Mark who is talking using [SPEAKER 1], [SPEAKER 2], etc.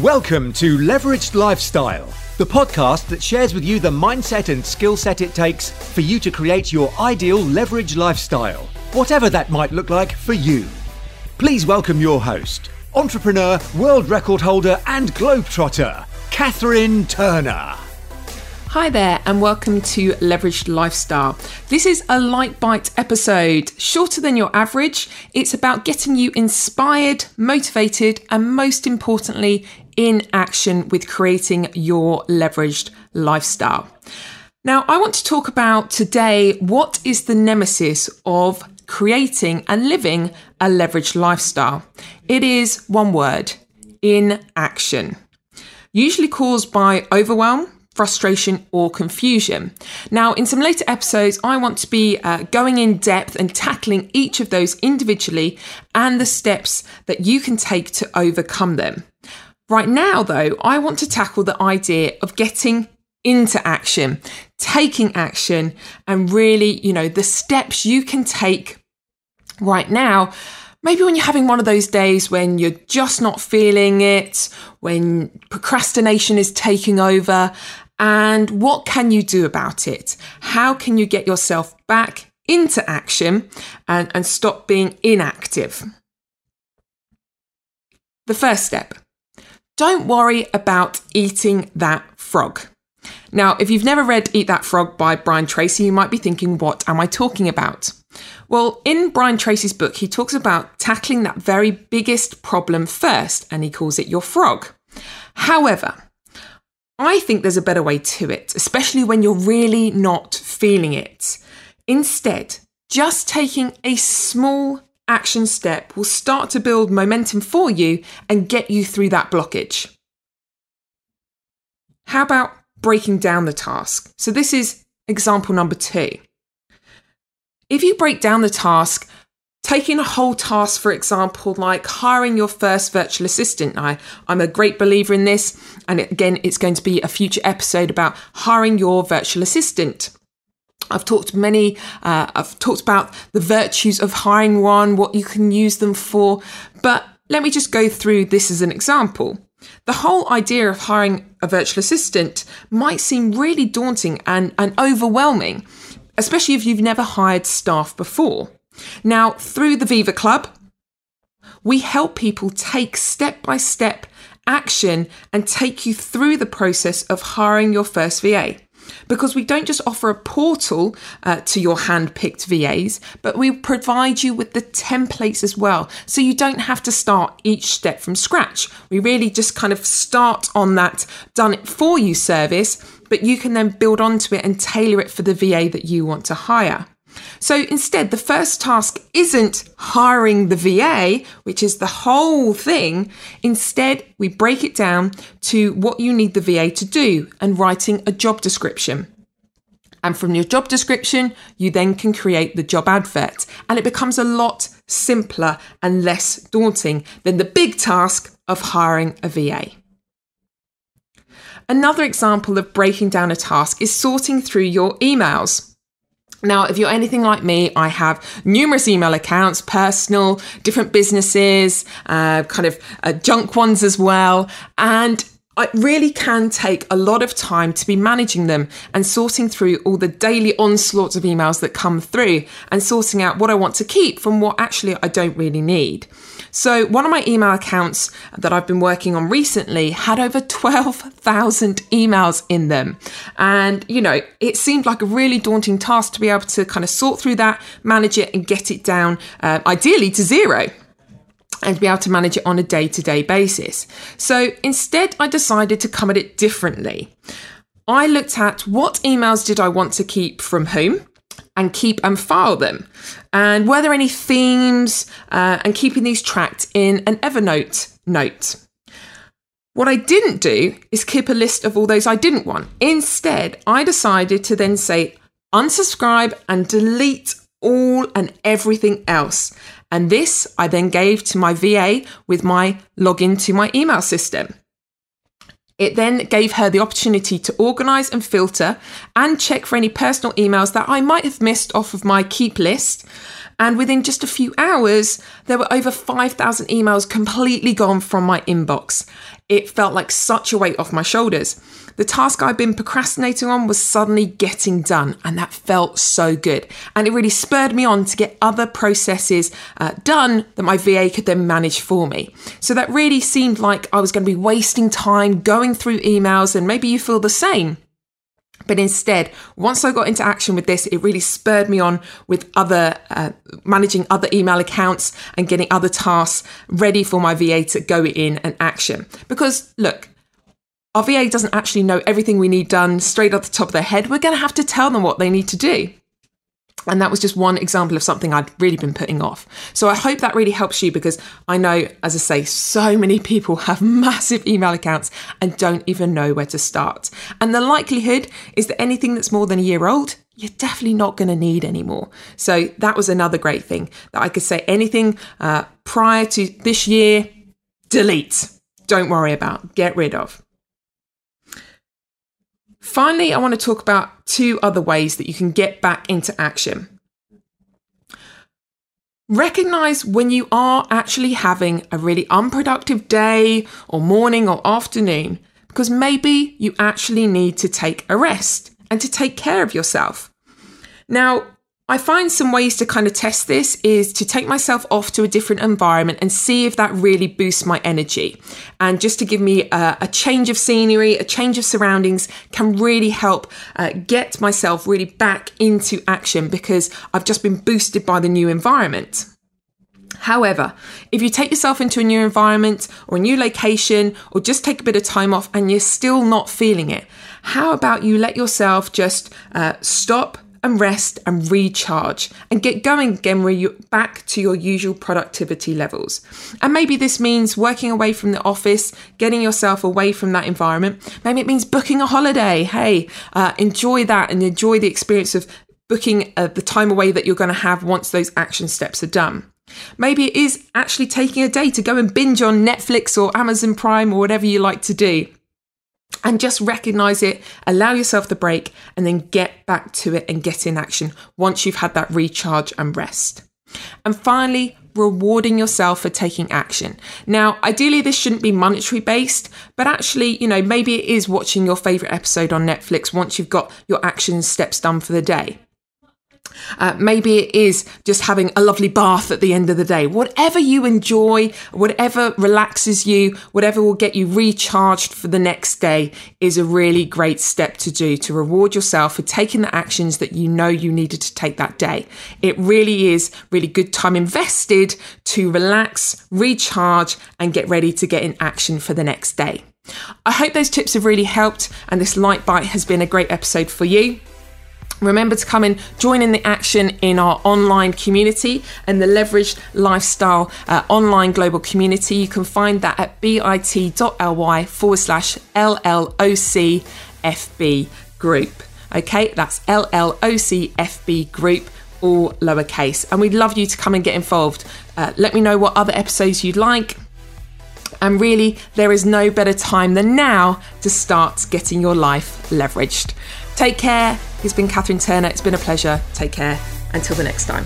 [SPEAKER 1] Welcome to Leveraged Lifestyle, the podcast that shares with you the mindset and skill set it takes for you to create your ideal leveraged lifestyle, whatever that might look like for you. Please welcome your host, entrepreneur, world record holder, and globetrotter, Catherine Turner.
[SPEAKER 2] Hi there, and welcome to Leveraged Lifestyle. This is a light bite episode, shorter than your average. It's about getting you inspired, motivated, and most importantly, in action with creating your leveraged lifestyle. Now, I want to talk about today what is the nemesis of creating and living a leveraged lifestyle. It is one word inaction. Usually caused by overwhelm, frustration, or confusion. Now, in some later episodes, I want to be uh, going in depth and tackling each of those individually and the steps that you can take to overcome them. Right now, though, I want to tackle the idea of getting into action, taking action, and really, you know, the steps you can take right now. Maybe when you're having one of those days when you're just not feeling it, when procrastination is taking over, and what can you do about it? How can you get yourself back into action and, and stop being inactive? The first step don't worry about eating that frog. Now, if you've never read Eat That Frog by Brian Tracy, you might be thinking, what am I talking about? Well, in Brian Tracy's book, he talks about tackling that very biggest problem first, and he calls it your frog. However, I think there's a better way to it, especially when you're really not feeling it. Instead, just taking a small action step will start to build momentum for you and get you through that blockage. How about breaking down the task? So, this is example number two. If you break down the task, taking a whole task, for example, like hiring your first virtual assistant. I, I'm a great believer in this. And again, it's going to be a future episode about hiring your virtual assistant. I've talked many, uh, I've talked about the virtues of hiring one, what you can use them for, but let me just go through this as an example. The whole idea of hiring a virtual assistant might seem really daunting and, and overwhelming, especially if you've never hired staff before. Now, through the Viva Club, we help people take step by step action and take you through the process of hiring your first VA because we don't just offer a portal uh, to your hand picked VAs, but we provide you with the templates as well. So you don't have to start each step from scratch. We really just kind of start on that done it for you service, but you can then build onto it and tailor it for the VA that you want to hire. So instead, the first task isn't hiring the VA, which is the whole thing. Instead, we break it down to what you need the VA to do and writing a job description. And from your job description, you then can create the job advert. And it becomes a lot simpler and less daunting than the big task of hiring a VA. Another example of breaking down a task is sorting through your emails. Now, if you're anything like me, I have numerous email accounts, personal, different businesses, uh, kind of uh, junk ones as well. And it really can take a lot of time to be managing them and sorting through all the daily onslaughts of emails that come through and sorting out what I want to keep from what actually I don't really need. So, one of my email accounts that I've been working on recently had over 12,000 emails in them. And, you know, it seemed like a really daunting task to be able to kind of sort through that, manage it, and get it down, uh, ideally to zero and be able to manage it on a day to day basis. So instead, I decided to come at it differently. I looked at what emails did I want to keep from whom and keep and file them. And were there any themes uh, and keeping these tracked in an Evernote note? What I didn't do is keep a list of all those I didn't want. Instead, I decided to then say unsubscribe and delete all and everything else. And this I then gave to my VA with my login to my email system. It then gave her the opportunity to organise and filter and check for any personal emails that I might have missed off of my keep list. And within just a few hours, there were over 5,000 emails completely gone from my inbox. It felt like such a weight off my shoulders. The task I'd been procrastinating on was suddenly getting done, and that felt so good. And it really spurred me on to get other processes uh, done that my VA could then manage for me. So that really seemed like I was going to be wasting time going through emails, and maybe you feel the same. But instead, once I got into action with this, it really spurred me on with other uh, managing other email accounts and getting other tasks ready for my VA to go in and action. Because look, our VA doesn't actually know everything we need done straight off the top of their head. We're going to have to tell them what they need to do. And that was just one example of something I'd really been putting off. So I hope that really helps you because I know, as I say, so many people have massive email accounts and don't even know where to start. And the likelihood is that anything that's more than a year old, you're definitely not going to need anymore. So that was another great thing that I could say anything uh, prior to this year, delete. Don't worry about, get rid of. Finally, I want to talk about two other ways that you can get back into action. Recognize when you are actually having a really unproductive day or morning or afternoon, because maybe you actually need to take a rest and to take care of yourself. Now, I find some ways to kind of test this is to take myself off to a different environment and see if that really boosts my energy. And just to give me a, a change of scenery, a change of surroundings can really help uh, get myself really back into action because I've just been boosted by the new environment. However, if you take yourself into a new environment or a new location or just take a bit of time off and you're still not feeling it, how about you let yourself just uh, stop, and rest and recharge and get going again where back to your usual productivity levels. And maybe this means working away from the office, getting yourself away from that environment. Maybe it means booking a holiday. Hey, uh, enjoy that and enjoy the experience of booking uh, the time away that you're going to have once those action steps are done. Maybe it is actually taking a day to go and binge on Netflix or Amazon Prime or whatever you like to do and just recognize it, allow yourself the break, and then get back to it and get in action once you've had that recharge and rest. And finally, rewarding yourself for taking action. Now, ideally, this shouldn't be monetary based, but actually, you know, maybe it is watching your favorite episode on Netflix once you've got your action steps done for the day. Uh, maybe it is just having a lovely bath at the end of the day. Whatever you enjoy, whatever relaxes you, whatever will get you recharged for the next day is a really great step to do to reward yourself for taking the actions that you know you needed to take that day. It really is really good time invested to relax, recharge, and get ready to get in action for the next day. I hope those tips have really helped and this light bite has been a great episode for you. Remember to come and join in the action in our online community and the Leveraged Lifestyle uh, online global community. You can find that at bit.ly forward slash LLOCFB group. Okay, that's LLOCFB group, all lowercase. And we'd love you to come and get involved. Uh, let me know what other episodes you'd like. And really, there is no better time than now to start getting your life leveraged. Take care. It's been Catherine Turner. It's been a pleasure. Take care. Until the next time.